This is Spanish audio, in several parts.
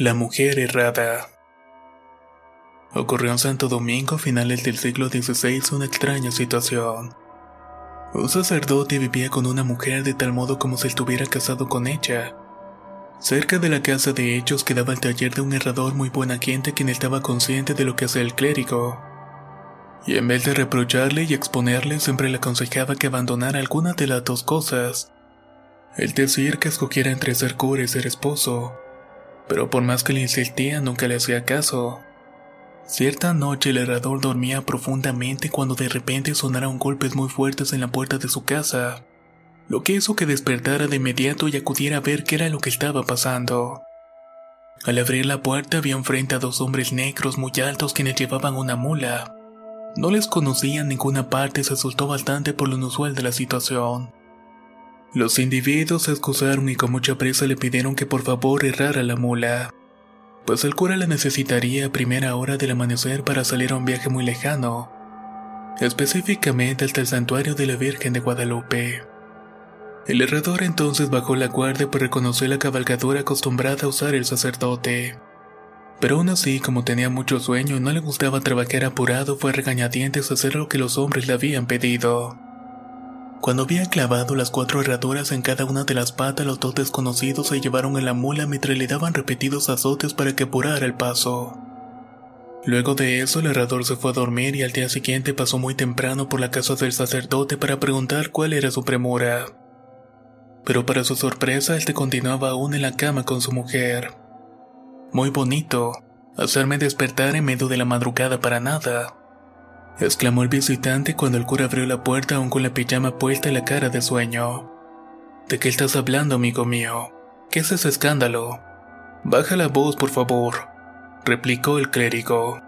La mujer errada. Ocurrió en Santo Domingo a finales del siglo XVI una extraña situación. Un sacerdote vivía con una mujer de tal modo como si estuviera casado con ella. Cerca de la casa de ellos quedaba el taller de un herrador muy buena gente quien estaba consciente de lo que hacía el clérigo. Y en vez de reprocharle y exponerle, siempre le aconsejaba que abandonara alguna de las dos cosas. El decir que escogiera entre ser cura y ser esposo pero por más que le insistía nunca le hacía caso. Cierta noche el herrador dormía profundamente cuando de repente sonaron golpes muy fuertes en la puerta de su casa, lo que hizo que despertara de inmediato y acudiera a ver qué era lo que estaba pasando. Al abrir la puerta vio enfrente a dos hombres negros muy altos quienes llevaban una mula. No les conocía en ninguna parte y se asustó bastante por lo inusual de la situación. Los individuos se excusaron y con mucha prisa le pidieron que por favor errara la mula, pues el cura la necesitaría a primera hora del amanecer para salir a un viaje muy lejano, específicamente hasta el santuario de la Virgen de Guadalupe. El herrador entonces bajó la guardia por reconocer la cabalgadura acostumbrada a usar el sacerdote. Pero aún así, como tenía mucho sueño y no le gustaba trabajar apurado, fue regañadientes hacer lo que los hombres le habían pedido. Cuando había clavado las cuatro herraduras en cada una de las patas, los dos desconocidos se llevaron en la mula mientras le daban repetidos azotes para que apurara el paso. Luego de eso, el herrador se fue a dormir y al día siguiente pasó muy temprano por la casa del sacerdote para preguntar cuál era su premura. Pero para su sorpresa, este continuaba aún en la cama con su mujer. Muy bonito, hacerme despertar en medio de la madrugada para nada exclamó el visitante cuando el cura abrió la puerta aún con la pijama puesta y la cara de sueño. ¿De qué estás hablando, amigo mío? ¿Qué es ese escándalo? Baja la voz, por favor, replicó el clérigo.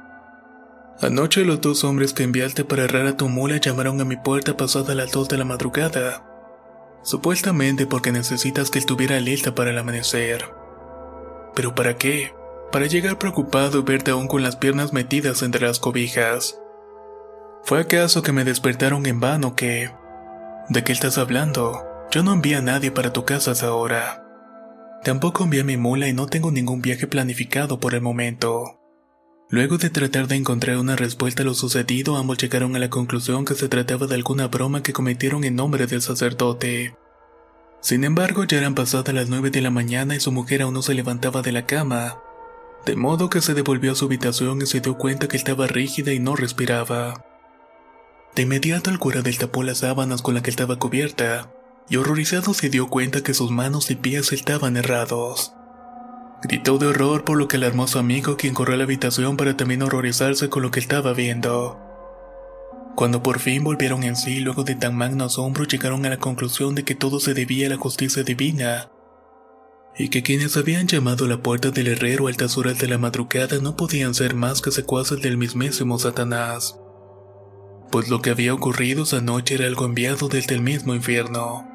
Anoche los dos hombres que enviaste para errar a tu mula llamaron a mi puerta pasada las dos de la madrugada. Supuestamente porque necesitas que estuviera lista para el amanecer. ¿Pero para qué? Para llegar preocupado y verte aún con las piernas metidas entre las cobijas. ¿Fue acaso que me despertaron en vano que... ¿De qué estás hablando? Yo no envié a nadie para tu casa ahora. Tampoco envié a mi mula y no tengo ningún viaje planificado por el momento. Luego de tratar de encontrar una respuesta a lo sucedido, ambos llegaron a la conclusión que se trataba de alguna broma que cometieron en nombre del sacerdote. Sin embargo, ya eran pasadas las nueve de la mañana y su mujer aún no se levantaba de la cama, de modo que se devolvió a su habitación y se dio cuenta que estaba rígida y no respiraba. De inmediato el cura destapó las sábanas con la que estaba cubierta, y horrorizado se dio cuenta que sus manos y pies estaban errados. Gritó de horror por lo que alarmó a su amigo quien corrió a la habitación para también horrorizarse con lo que estaba viendo. Cuando por fin volvieron en sí luego de tan magno asombro llegaron a la conclusión de que todo se debía a la justicia divina, y que quienes habían llamado a la puerta del herrero a altas de la madrugada no podían ser más que secuaces del mismísimo Satanás pues lo que había ocurrido esa noche era algo enviado desde el mismo infierno.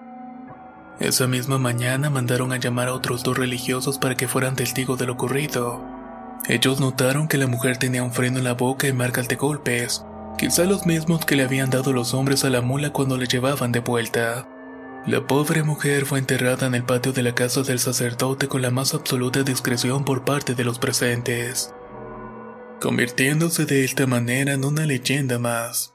Esa misma mañana mandaron a llamar a otros dos religiosos para que fueran testigos de lo ocurrido. Ellos notaron que la mujer tenía un freno en la boca y marcas de golpes, quizá los mismos que le habían dado los hombres a la mula cuando le llevaban de vuelta. La pobre mujer fue enterrada en el patio de la casa del sacerdote con la más absoluta discreción por parte de los presentes, convirtiéndose de esta manera en una leyenda más.